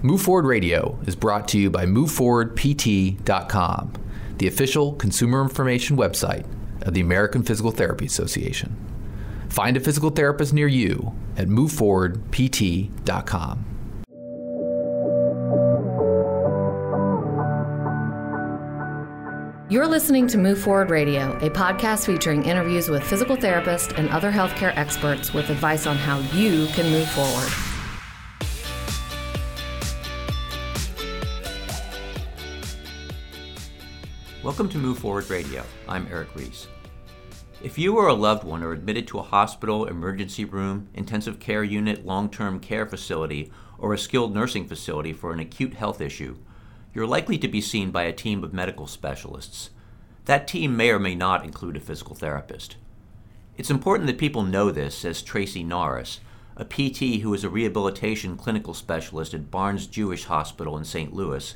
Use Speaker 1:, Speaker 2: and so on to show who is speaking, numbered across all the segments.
Speaker 1: Move Forward Radio is brought to you by MoveForwardPT.com, the official consumer information website of the American Physical Therapy Association. Find a physical therapist near you at MoveForwardPT.com.
Speaker 2: You're listening to Move Forward Radio, a podcast featuring interviews with physical therapists and other healthcare experts with advice on how you can move forward.
Speaker 3: Welcome to Move Forward Radio. I'm Eric Reese. If you or a loved one are admitted to a hospital, emergency room, intensive care unit, long term care facility, or a skilled nursing facility for an acute health issue, you're likely to be seen by a team of medical specialists. That team may or may not include a physical therapist. It's important that people know this, says Tracy Norris, a PT who is a rehabilitation clinical specialist at Barnes Jewish Hospital in St. Louis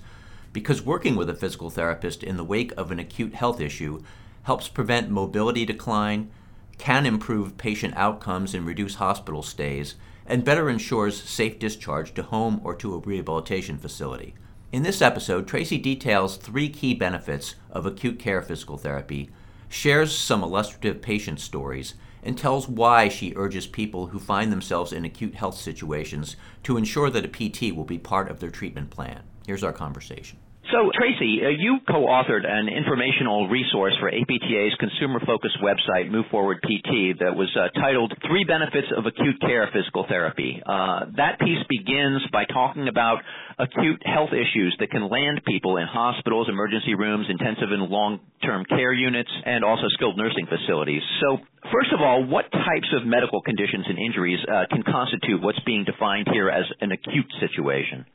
Speaker 3: because working with a physical therapist in the wake of an acute health issue helps prevent mobility decline, can improve patient outcomes and reduce hospital stays, and better ensures safe discharge to home or to a rehabilitation facility. In this episode, Tracy details three key benefits of acute care physical therapy, shares some illustrative patient stories, and tells why she urges people who find themselves in acute health situations to ensure that a PT will be part of their treatment plan. Here's our conversation.
Speaker 4: So, Tracy, uh, you co-authored an informational resource for APTA's consumer-focused website, Move Forward PT, that was uh, titled Three Benefits of Acute Care Physical Therapy. Uh, that piece begins by talking about acute health issues that can land people in hospitals, emergency rooms, intensive and long-term care units, and also skilled nursing facilities. So, first of all, what types of medical conditions and injuries uh, can constitute what's being defined here as an acute situation?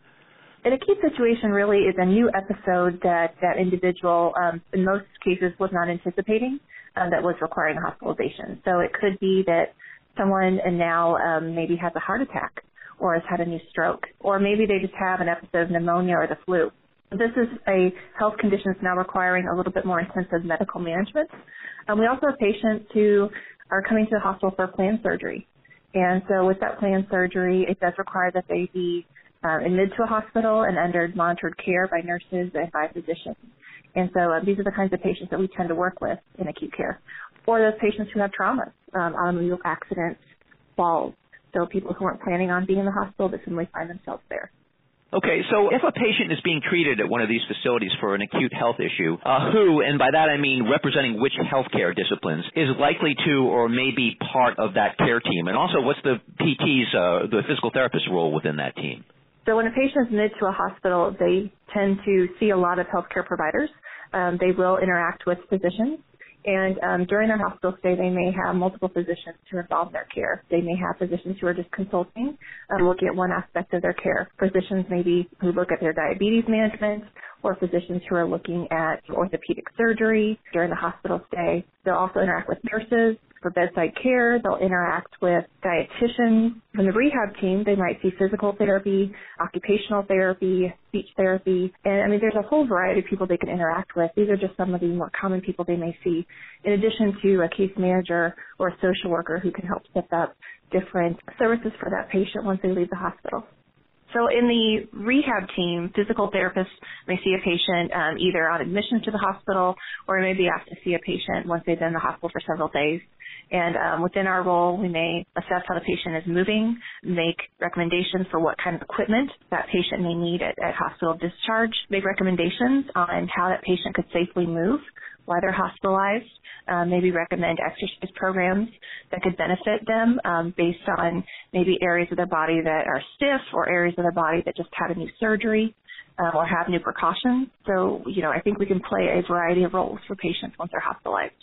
Speaker 5: An acute situation really is a new episode that that individual, um, in most cases, was not anticipating um, that was requiring hospitalization. So it could be that someone now um, maybe has a heart attack or has had a new stroke, or maybe they just have an episode of pneumonia or the flu. This is a health condition that's now requiring a little bit more intensive medical management. Um, we also have patients who are coming to the hospital for planned surgery. And so with that planned surgery, it does require that they be uh, admitted to a hospital and under monitored care by nurses and by physicians. And so uh, these are the kinds of patients that we tend to work with in acute care. Or those patients who have traumas, um, automobile accidents, falls. So people who weren't planning on being in the hospital but suddenly find themselves there.
Speaker 4: Okay, so if a patient is being treated at one of these facilities for an acute health issue, uh, who, and by that I mean representing which healthcare disciplines, is likely to or may be part of that care team? And also, what's the PT's, uh, the physical therapist's role within that team?
Speaker 5: So when a patient is admitted to a hospital, they tend to see a lot of healthcare providers. Um, they will interact with physicians. And um, during their hospital stay, they may have multiple physicians to involve in their care. They may have physicians who are just consulting, um, looking at one aspect of their care. Physicians maybe who look at their diabetes management, or physicians who are looking at orthopedic surgery during the hospital stay. They'll also interact with nurses, for bedside care. They'll interact with dietitians. From the rehab team, they might see physical therapy, occupational therapy, speech therapy, and I mean, there's a whole variety of people they can interact with. These are just some of the more common people they may see, in addition to a case manager or a social worker who can help set up different services for that patient once they leave the hospital. So in the rehab team, physical therapists may see a patient um, either on admission to the hospital or may be asked to see a patient once they've been in the hospital for several days. And um, within our role, we may assess how the patient is moving, make recommendations for what kind of equipment that patient may need at, at hospital discharge, make recommendations on how that patient could safely move while they're hospitalized, um, maybe recommend exercise programs that could benefit them um, based on maybe areas of their body that are stiff or areas of their body that just had a new surgery uh, or have new precautions. So, you know, I think we can play a variety of roles for patients once they're hospitalized.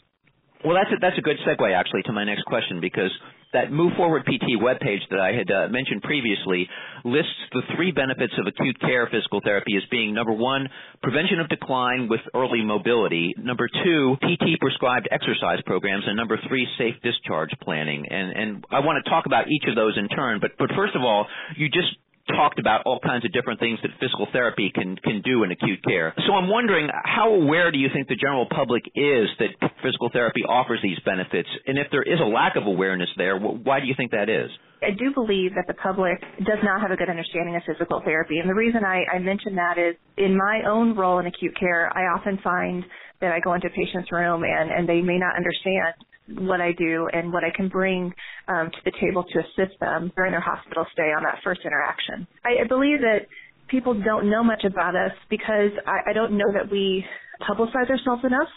Speaker 4: Well, that's a, that's a good segue actually to my next question because that Move Forward PT webpage that I had uh, mentioned previously lists the three benefits of acute care physical therapy as being number one, prevention of decline with early mobility, number two, PT prescribed exercise programs, and number three, safe discharge planning. And, and I want to talk about each of those in turn, but, but first of all, you just talked about all kinds of different things that physical therapy can can do in acute care. So I'm wondering how aware do you think the general public is that physical therapy offers these benefits, and if there is a lack of awareness there, why do you think that is?
Speaker 5: I do believe that the public does not have a good understanding of physical therapy. And the reason I, I mention that is in my own role in acute care, I often find that I go into a patient's room and, and they may not understand what I do and what I can bring um, to the table to assist them during their hospital stay on that first interaction. I, I believe that people don't know much about us because I, I don't know that we publicize ourselves enough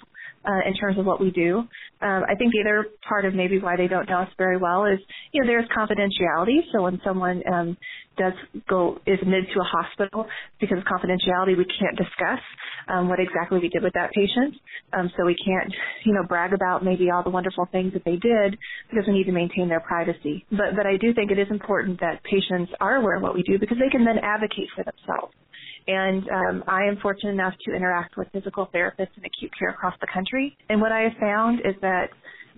Speaker 5: uh, in terms of what we do. Um, I think the other part of maybe why they don't know us very well is, you know, there's confidentiality. So when someone um, does go is admitted to a hospital because of confidentiality, we can't discuss um, what exactly we did with that patient. Um, so we can't, you know, brag about maybe all the wonderful things that they did because we need to maintain their privacy. But but I do think it is important that patients are aware of what we do because they can then advocate for themselves. And um, I am fortunate enough to interact with physical therapists in acute care across the country. And what I have found is that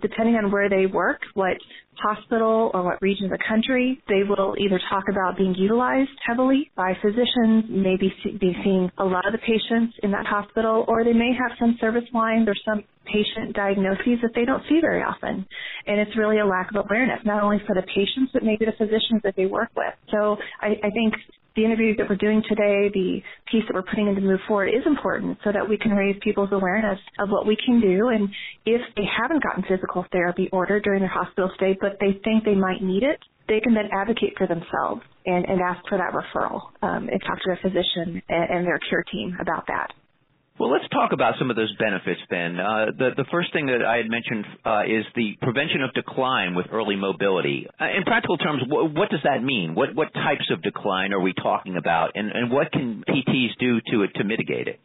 Speaker 5: depending on where they work, what hospital or what region of the country, they will either talk about being utilized heavily by physicians, maybe be seeing a lot of the patients in that hospital, or they may have some service lines or some patient diagnoses that they don't see very often. And it's really a lack of awareness, not only for the patients, but maybe the physicians that they work with. So I, I think the interviews that we're doing today, the piece that we're putting into Move Forward is important so that we can raise people's awareness of what we can do. And if they haven't gotten physical therapy ordered during their hospital stay, but they think they might need it, they can then advocate for themselves and, and ask for that referral um, and talk to their physician and, and their care team about that.
Speaker 4: Well, let's talk about some of those benefits then. Uh, the, the first thing that I had mentioned uh, is the prevention of decline with early mobility. Uh, in practical terms, wh- what does that mean? What, what types of decline are we talking about, and, and what can PTs do to, to mitigate it?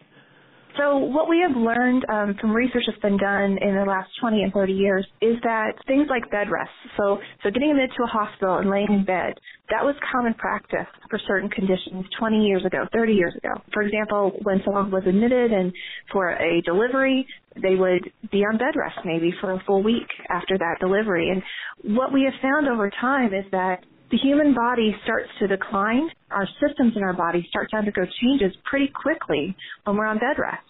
Speaker 5: So what we have learned um, from research that's been done in the last 20 and 30 years is that things like bed rest, so so getting admitted to a hospital and laying in bed, that was common practice for certain conditions 20 years ago, 30 years ago. For example, when someone was admitted and for a delivery, they would be on bed rest maybe for a full week after that delivery. And what we have found over time is that the human body starts to decline, our systems in our body start to undergo changes pretty quickly when we're on bed rest.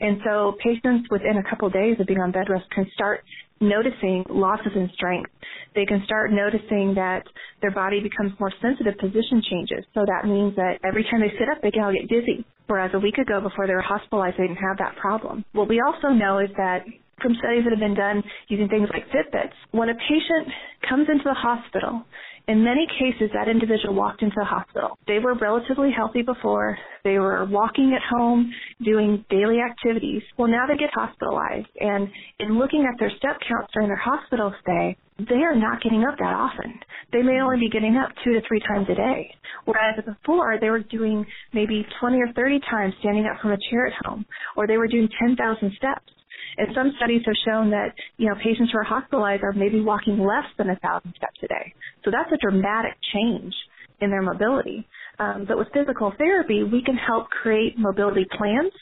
Speaker 5: And so patients within a couple of days of being on bed rest can start noticing losses in strength. They can start noticing that their body becomes more sensitive to position changes. So that means that every time they sit up, they can all get dizzy. Whereas a week ago, before they were hospitalized, they didn't have that problem. What we also know is that from studies that have been done using things like Fitbits, when a patient comes into the hospital in many cases, that individual walked into the hospital. They were relatively healthy before. They were walking at home, doing daily activities. Well, now they get hospitalized. And in looking at their step counts during their hospital stay, they are not getting up that often. They may only be getting up two to three times a day. Whereas before, they were doing maybe 20 or 30 times standing up from a chair at home, or they were doing 10,000 steps. And some studies have shown that, you know, patients who are hospitalized are maybe walking less than a thousand steps a day. So that's a dramatic change in their mobility. Um, but with physical therapy, we can help create mobility plans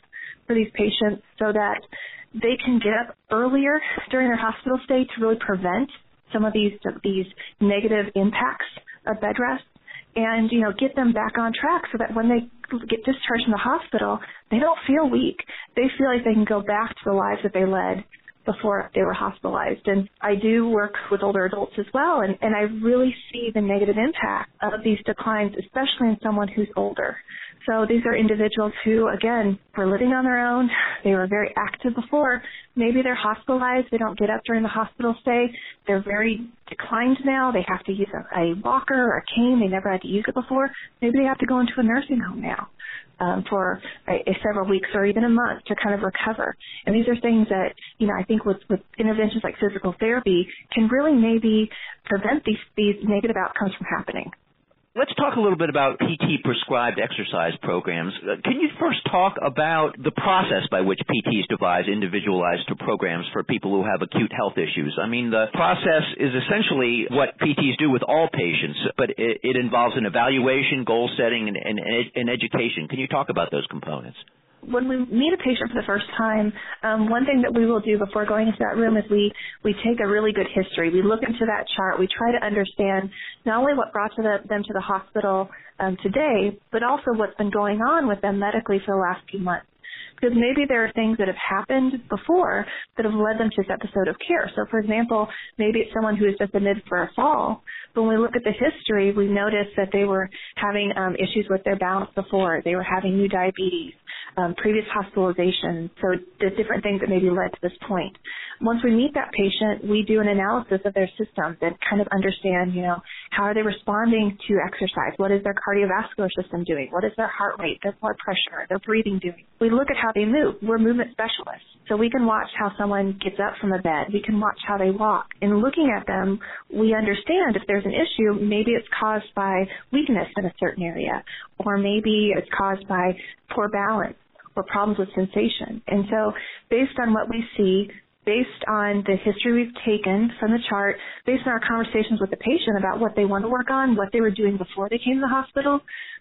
Speaker 5: for these patients so that they can get up earlier during their hospital stay to really prevent some of these these negative impacts of bed rest and you know get them back on track so that when they get discharged from the hospital they don't feel weak. They feel like they can go back to the lives that they led before they were hospitalized. And i do work with older adults as well and and i really see the negative impact of these declines especially in someone who's older so these are individuals who, again, were living on their own. They were very active before. Maybe they're hospitalized. They don't get up during the hospital stay. They're very declined now. They have to use a, a walker or a cane. They never had to use it before. Maybe they have to go into a nursing home now um, for a, a several weeks or even a month to kind of recover. And these are things that, you know, I think with, with interventions like physical therapy can really maybe prevent these, these negative outcomes from happening.
Speaker 4: Let's talk a little bit about PT prescribed exercise programs. Uh, can you first talk about the process by which PTs devise individualized programs for people who have acute health issues? I mean, the process is essentially what PTs do with all patients, but it, it involves an evaluation, goal setting, and, and, and education. Can you talk about those components?
Speaker 5: When we meet a patient for the first time, um, one thing that we will do before going into that room is we, we take a really good history. We look into that chart. We try to understand not only what brought to the, them to the hospital um, today, but also what's been going on with them medically for the last few months. because maybe there are things that have happened before that have led them to this episode of care. So, for example, maybe it's someone who has just admitted for a fall. But when we look at the history, we notice that they were having um, issues with their balance before. They were having new diabetes, um, previous hospitalization. So the different things that maybe led to this point. Once we meet that patient, we do an analysis of their systems and kind of understand, you know, how are they responding to exercise? What is their cardiovascular system doing? What is their heart rate, their blood pressure, their breathing doing? We look at how they move. We're movement specialists. So we can watch how someone gets up from a bed. We can watch how they walk. In looking at them, we understand if there's an issue, maybe it's caused by weakness in a certain area, or maybe it's caused by poor balance or problems with sensation. And so based on what we see, based on the history we've taken from the chart, based on our conversations with the patient about what they want to work on, what they were doing before they came to the hospital,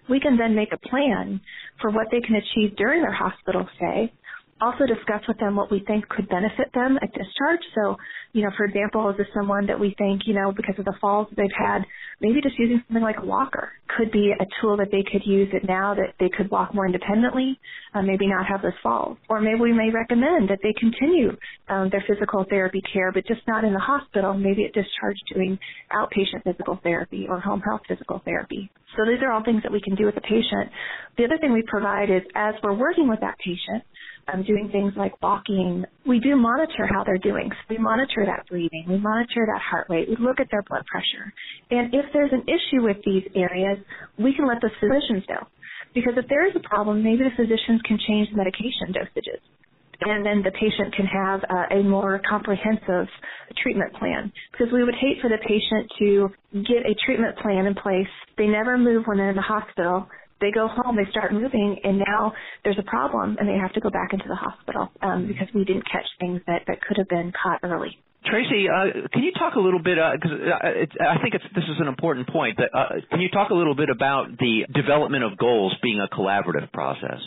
Speaker 5: we can then make a plan for what they can achieve during their hospital stay also discuss with them what we think could benefit them at discharge. So, you know, for example, is this someone that we think, you know, because of the falls they've had, maybe just using something like a walker could be a tool that they could use it now that they could walk more independently, uh, maybe not have those falls. Or maybe we may recommend that they continue um, their physical therapy care, but just not in the hospital, maybe at discharge doing outpatient physical therapy or home health physical therapy. So these are all things that we can do with the patient. The other thing we provide is as we're working with that patient, um, doing things like walking, we do monitor how they're doing. So we monitor that breathing, we monitor that heart rate, we look at their blood pressure. And if there's an issue with these areas, we can let the physicians know. Because if there is a problem, maybe the physicians can change the medication dosages and then the patient can have uh, a more comprehensive treatment plan. Because we would hate for the patient to get a treatment plan in place. They never move when they're in the hospital they go home, they start moving, and now there's a problem, and they have to go back into the hospital um, mm-hmm. because we didn't catch things that, that could have been caught early.
Speaker 4: Tracy, uh, can you talk a little bit? Because uh, uh, I think it's, this is an important point. That, uh, can you talk a little bit about the development of goals being a collaborative process?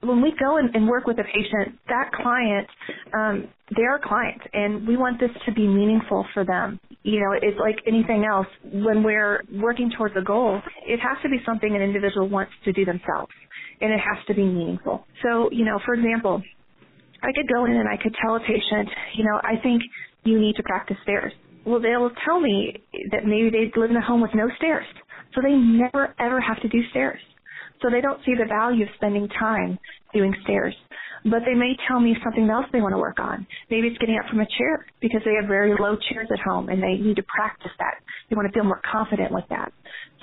Speaker 5: when we go and, and work with a patient, that client, um, they're a client, and we want this to be meaningful for them. You know, it's like anything else. When we're working towards a goal, it has to be something an individual wants to do themselves, and it has to be meaningful. So, you know, for example, I could go in and I could tell a patient, you know, I think you need to practice stairs. Well, they will tell me that maybe they live in a home with no stairs, so they never ever have to do stairs. So they don't see the value of spending time doing stairs. But they may tell me something else they want to work on. Maybe it's getting up from a chair because they have very low chairs at home and they need to practice that. They want to feel more confident with that.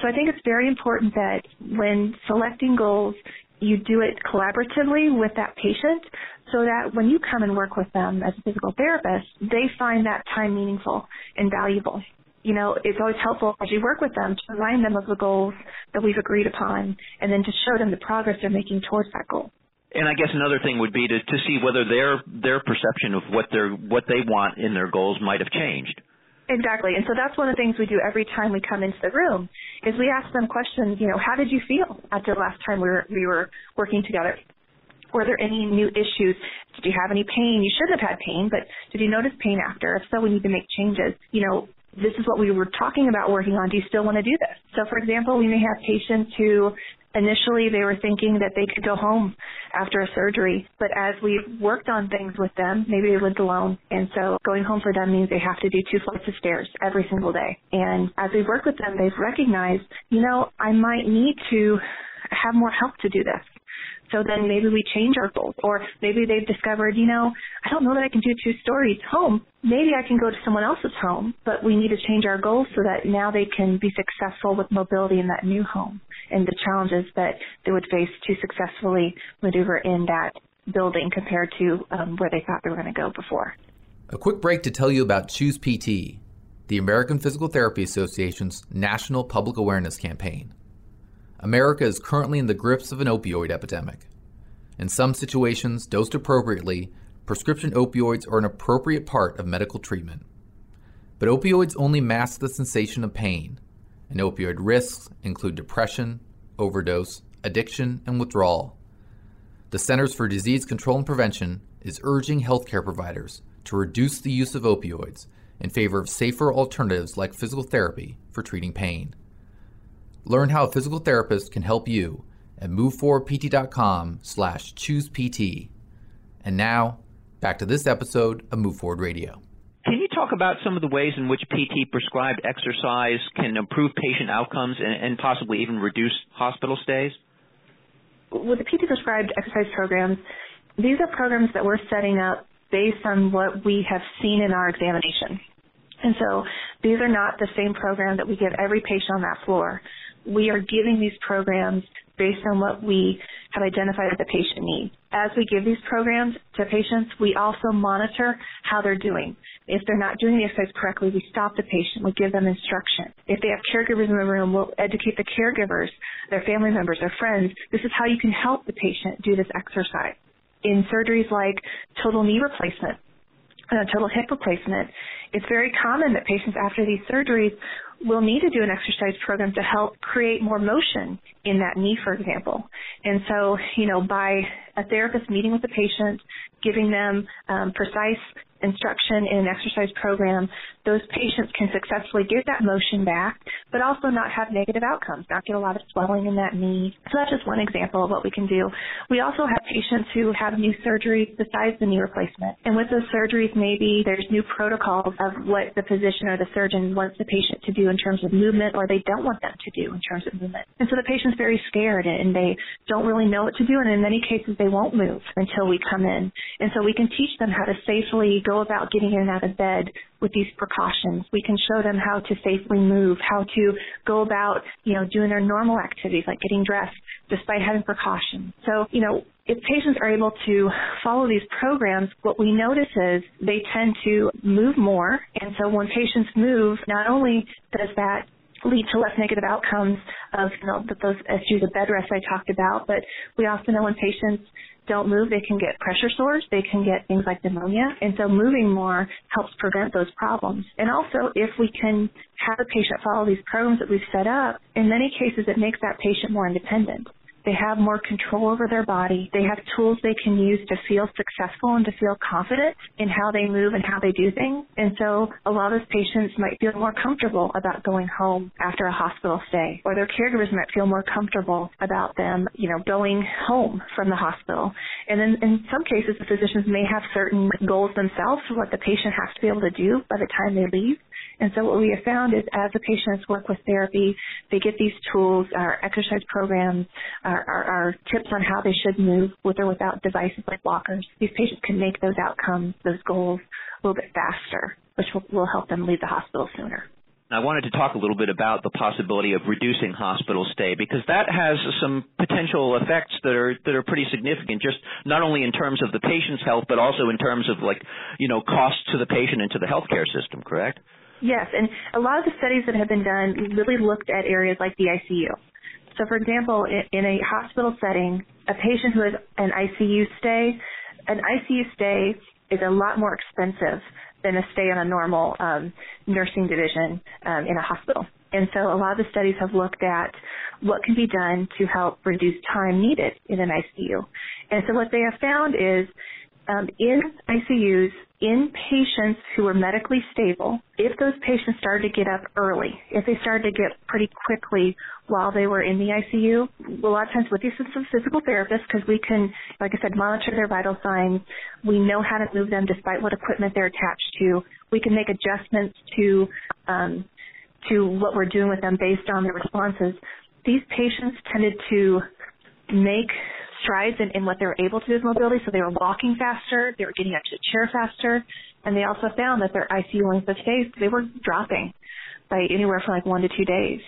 Speaker 5: So I think it's very important that when selecting goals, you do it collaboratively with that patient so that when you come and work with them as a physical therapist, they find that time meaningful and valuable you know, it's always helpful as you work with them to remind them of the goals that we've agreed upon and then to show them the progress they're making towards that goal.
Speaker 4: And I guess another thing would be to, to see whether their their perception of what they what they want in their goals might have changed.
Speaker 5: Exactly. And so that's one of the things we do every time we come into the room is we ask them questions, you know, how did you feel after the last time we were we were working together? Were there any new issues? Did you have any pain? You shouldn't have had pain, but did you notice pain after? If so, we need to make changes. You know, this is what we were talking about working on. Do you still want to do this? So, for example, we may have patients who initially they were thinking that they could go home after a surgery, but as we've worked on things with them, maybe they lived alone, and so going home for them means they have to do two flights of stairs every single day. And as we work with them, they've recognized, you know, I might need to have more help to do this. So then maybe we change our goals or maybe they've discovered, you know, I don't know that I can do two stories home. Maybe I can go to someone else's home, but we need to change our goals so that now they can be successful with mobility in that new home and the challenges that they would face to successfully maneuver in that building compared to um, where they thought they were going to go before.
Speaker 1: A quick break to tell you about Choose PT, the American Physical Therapy Association's national public awareness campaign. America is currently in the grips of an opioid epidemic. In some situations, dosed appropriately, prescription opioids are an appropriate part of medical treatment. But opioids only mask the sensation of pain, and opioid risks include depression, overdose, addiction, and withdrawal. The Centers for Disease Control and Prevention is urging healthcare providers to reduce the use of opioids in favor of safer alternatives like physical therapy for treating pain. Learn how a physical therapist can help you at moveforwardpt.com slash choosept. And now, back to this episode of Move Forward Radio.
Speaker 4: Can you talk about some of the ways in which PT prescribed exercise can improve patient outcomes and, and possibly even reduce hospital stays?
Speaker 5: With the PT prescribed exercise programs, these are programs that we're setting up based on what we have seen in our examination. And so these are not the same program that we give every patient on that floor. We are giving these programs based on what we have identified that the patient needs. As we give these programs to patients, we also monitor how they're doing. If they're not doing the exercise correctly, we stop the patient. We give them instruction. If they have caregivers in the room, we'll educate the caregivers, their family members, their friends. This is how you can help the patient do this exercise. In surgeries like total knee replacement, uh, total hip replacement, it's very common that patients after these surgeries will need to do an exercise program to help create more motion in that knee, for example. And so, you know, by a therapist meeting with the patient, giving them um, precise instruction in an exercise program, those patients can successfully get that motion back, but also not have negative outcomes, not get a lot of swelling in that knee. So that's just one example of what we can do. We also have patients who have new surgeries besides the knee replacement. And with those surgeries, maybe there's new protocols of what the physician or the surgeon wants the patient to do in terms of movement or they don't want them to do in terms of movement. And so the patient's very scared and they don't really know what to do. And in many cases, they won't move until we come in. And so we can teach them how to safely go about getting in and out of bed with these precautions. We can show them how to safely move, how to go about, you know, doing their normal activities like getting dressed despite having precautions. So, you know, if patients are able to follow these programs, what we notice is they tend to move more. And so when patients move, not only does that lead to less negative outcomes of you know, those issues of bed rest I talked about, but we also know when patients don't move, they can get pressure sores, they can get things like pneumonia, and so moving more helps prevent those problems. And also, if we can have a patient follow these programs that we've set up, in many cases it makes that patient more independent. They have more control over their body. They have tools they can use to feel successful and to feel confident in how they move and how they do things. And so a lot of patients might feel more comfortable about going home after a hospital stay, or their caregivers might feel more comfortable about them, you know, going home from the hospital. And then in some cases, the physicians may have certain goals themselves for what the patient has to be able to do by the time they leave. And so what we have found is as the patients work with therapy, they get these tools, our exercise programs, our, our, our tips on how they should move with or without devices like walkers. These patients can make those outcomes, those goals a little bit faster, which will, will help them leave the hospital sooner.
Speaker 4: I wanted to talk a little bit about the possibility of reducing hospital stay because that has some potential effects that are that are pretty significant just not only in terms of the patient's health but also in terms of like you know costs to the patient and to the healthcare system correct
Speaker 5: Yes, and a lot of the studies that have been done really looked at areas like the ICU. So, for example, in a hospital setting, a patient who has an ICU stay, an ICU stay is a lot more expensive than a stay on a normal um, nursing division um, in a hospital. And so a lot of the studies have looked at what can be done to help reduce time needed in an ICU. And so what they have found is um, in ICUs, in patients who were medically stable, if those patients started to get up early, if they started to get pretty quickly while they were in the ICU, a lot of times with the assistance of physical therapists, because we can, like I said, monitor their vital signs, we know how to move them despite what equipment they're attached to. We can make adjustments to um, to what we're doing with them based on their responses. These patients tended to make strides in, in what they were able to do with mobility. So they were walking faster, they were getting out to the chair faster, and they also found that their ICU length of stay they were dropping by anywhere from like one to two days.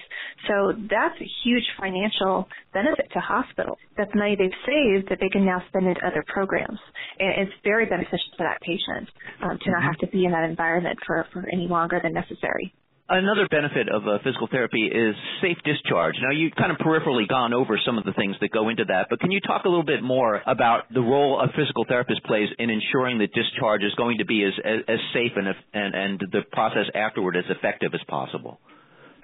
Speaker 5: So that's a huge financial benefit to hospitals. That's money they've saved that they can now spend in other programs. And it's very beneficial to that patient um, to not have to be in that environment for, for any longer than necessary.
Speaker 4: Another benefit of uh, physical therapy is safe discharge. Now, you've kind of peripherally gone over some of the things that go into that, but can you talk a little bit more about the role a physical therapist plays in ensuring that discharge is going to be as, as, as safe and, and, and the process afterward as effective as possible?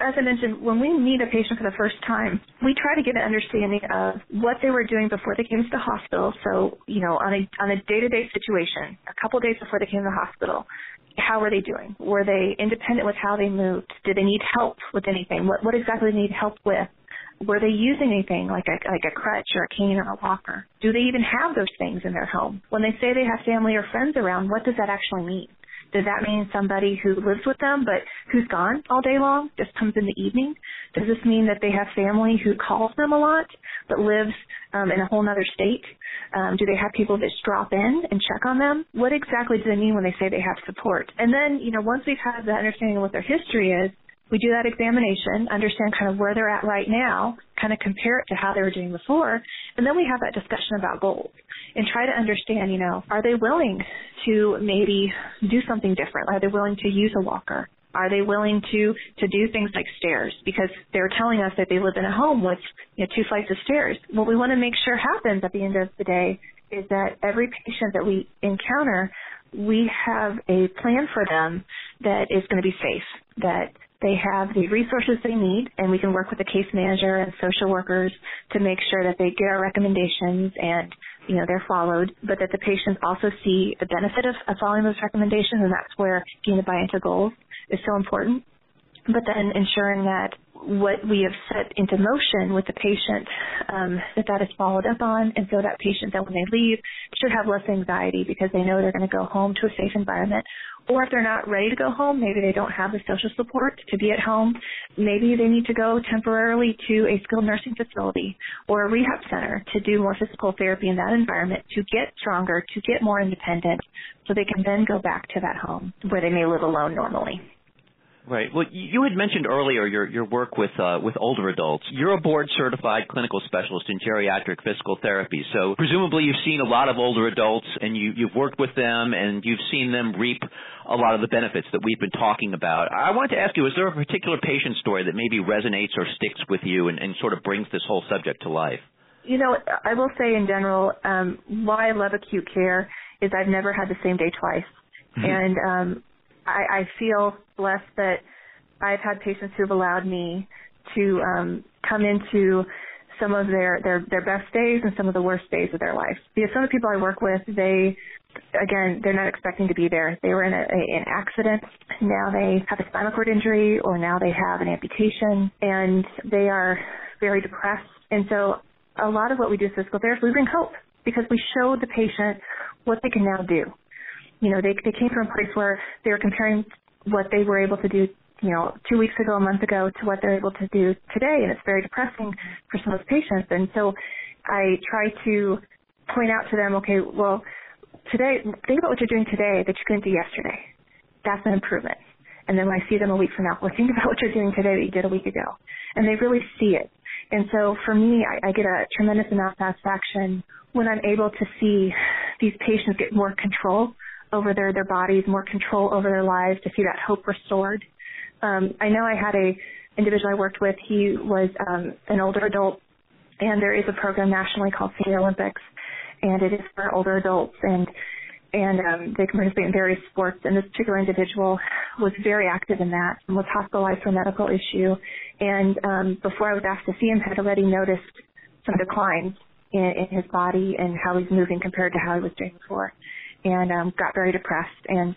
Speaker 5: as I mentioned, when we meet a patient for the first time, we try to get an understanding of what they were doing before they came to the hospital. So, you know, on a on a day-to-day situation, a couple days before they came to the hospital, how were they doing? Were they independent with how they moved? Did they need help with anything? What, what exactly did they need help with? Were they using anything like a like a crutch or a cane or a walker? Do they even have those things in their home? When they say they have family or friends around, what does that actually mean? Does that mean somebody who lives with them but who's gone all day long, just comes in the evening? Does this mean that they have family who calls them a lot but lives um, in a whole other state? Um, do they have people that drop in and check on them? What exactly do they mean when they say they have support? And then, you know, once we've had the understanding of what their history is, we do that examination, understand kind of where they're at right now, kind of compare it to how they were doing before, and then we have that discussion about goals and try to understand, you know, are they willing to maybe do something different? Are they willing to use a walker? Are they willing to to do things like stairs? Because they're telling us that they live in a home with you know, two flights of stairs. What we want to make sure happens at the end of the day is that every patient that we encounter, we have a plan for them that is going to be safe, that they have the resources they need, and we can work with the case manager and social workers to make sure that they get our recommendations and you know they're followed, but that the patients also see the benefit of, of following those recommendations, and that's where getting the buy into goals is so important. But then ensuring that what we have set into motion with the patient, um, that that is followed up on, and so that patient that when they leave should have less anxiety because they know they're going to go home to a safe environment. Or if they're not ready to go home, maybe they don't have the social support to be at home. Maybe they need to go temporarily to a skilled nursing facility or a rehab center to do more physical therapy in that environment to get stronger, to get more independent, so they can then go back to that home where they may live alone normally.
Speaker 4: Right. Well, you had mentioned earlier your your work with uh, with older adults. You're a board certified clinical specialist in geriatric physical therapy. So presumably you've seen a lot of older adults and you you've worked with them and you've seen them reap a lot of the benefits that we've been talking about. I wanted to ask you, is there a particular patient story that maybe resonates or sticks with you and, and sort of brings this whole subject to life?
Speaker 5: You know, I will say in general, um, why I love acute care is I've never had the same day twice. Mm-hmm. And um, I, I feel blessed that I've had patients who've allowed me to um, come into some of their, their their best days and some of the worst days of their life. Because some of the people I work with, they again, they're not expecting to be there. They were in a, a, an accident. Now they have a spinal cord injury, or now they have an amputation, and they are very depressed. And so, a lot of what we do as physical therapists, we bring hope because we show the patient what they can now do you know, they they came from a place where they were comparing what they were able to do, you know, two weeks ago, a month ago, to what they're able to do today, and it's very depressing for some of those patients. And so, I try to point out to them, okay, well, today, think about what you're doing today that you couldn't do yesterday. That's an improvement. And then when I see them a week from now, well, think about what you're doing today that you did a week ago. And they really see it. And so for me, I, I get a tremendous amount of satisfaction when I'm able to see these patients get more control over their their bodies, more control over their lives, to see that hope restored. Um, I know I had a individual I worked with. He was um, an older adult, and there is a program nationally called Senior Olympics, and it is for older adults and and um, they can participate in various sports. And this particular individual was very active in that and was hospitalized for a medical issue. And um, before I was asked to see him, had already noticed some declines in, in his body and how he's moving compared to how he was doing before and um, got very depressed. And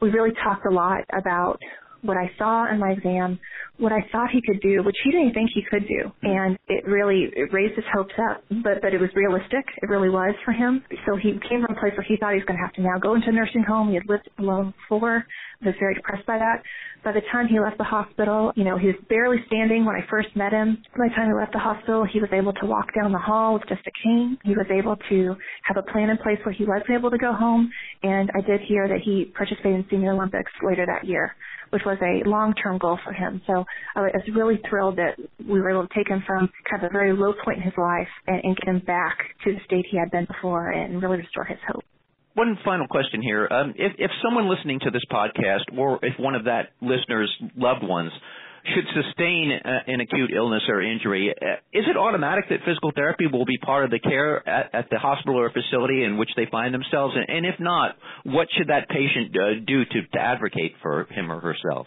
Speaker 5: we really talked a lot about what I saw in my exam, what I thought he could do, which he didn't think he could do. Mm-hmm. And it really it raised his hopes up, but, but it was realistic. It really was for him. So he came from a place where he thought he was going to have to now go into a nursing home. He had lived alone before, was very depressed by that. By the time he left the hospital, you know, he was barely standing when I first met him. By the time he left the hospital, he was able to walk down the hall with just a cane. He was able to have a plan in place where he was able to go home. And I did hear that he participated in Senior Olympics later that year which was a long-term goal for him. So I was really thrilled that we were able to take him from kind of a very low point in his life and, and get him back to the state he had been before and really restore his hope.
Speaker 4: One final question here. Um, if, if someone listening to this podcast, or if one of that listener's loved ones should sustain uh, an acute illness or injury, uh, is it automatic that physical therapy will be part of the care at, at the hospital or facility in which they find themselves? And, and if not, what should that patient uh, do to, to advocate for him or herself?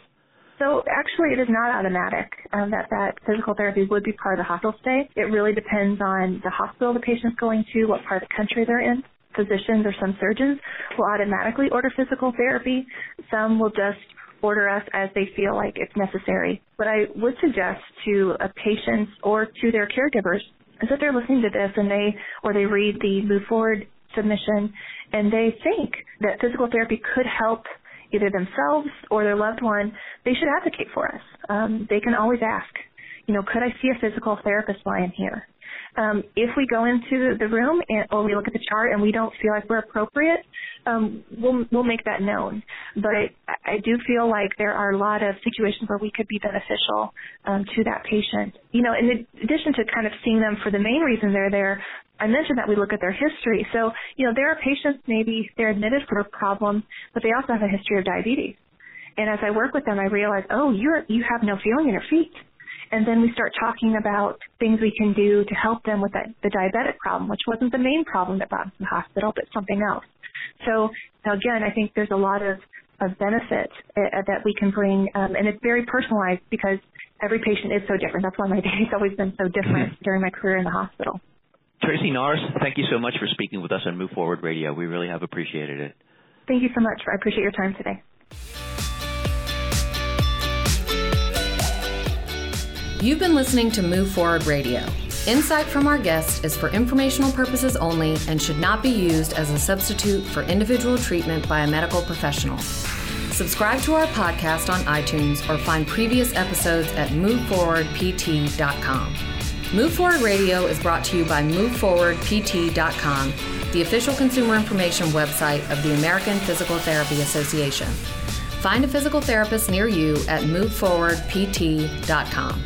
Speaker 5: So actually, it is not automatic um, that that physical therapy would be part of the hospital stay. It really depends on the hospital the patient's going to, what part of the country they're in. Physicians or some surgeons will automatically order physical therapy. Some will just order us as they feel like it's necessary. What I would suggest to a patient or to their caregivers is that they're listening to this and they or they read the move forward submission and they think that physical therapy could help either themselves or their loved one, they should advocate for us. Um, they can always ask, you know, could I see a physical therapist while I'm here? Um, if we go into the room and, or we look at the chart and we don't feel like we're appropriate, um, we'll we'll make that known. But I I do feel like there are a lot of situations where we could be beneficial um, to that patient. You know, in addition to kind of seeing them for the main reason they're there, I mentioned that we look at their history. So, you know, there are patients maybe they're admitted for a problem, but they also have a history of diabetes. And as I work with them, I realize, oh, you're you have no feeling in your feet. And then we start talking about things we can do to help them with that, the diabetic problem, which wasn't the main problem that brought them to the hospital, but something else. So again, I think there's a lot of, of benefit uh, that we can bring, um, and it's very personalized because every patient is so different. That's why my day has always been so different during my career in the hospital.
Speaker 4: Tracy Norris, thank you so much for speaking with us on Move Forward Radio. We really have appreciated it.
Speaker 5: Thank you so much. I appreciate your time today.
Speaker 2: You've been listening to Move Forward Radio. Insight from our guests is for informational purposes only and should not be used as a substitute for individual treatment by a medical professional. Subscribe to our podcast on iTunes or find previous episodes at moveforwardpt.com. Move Forward Radio is brought to you by MoveForwardPT.com, the official consumer information website of the American Physical Therapy Association. Find a physical therapist near you at MoveForwardPT.com.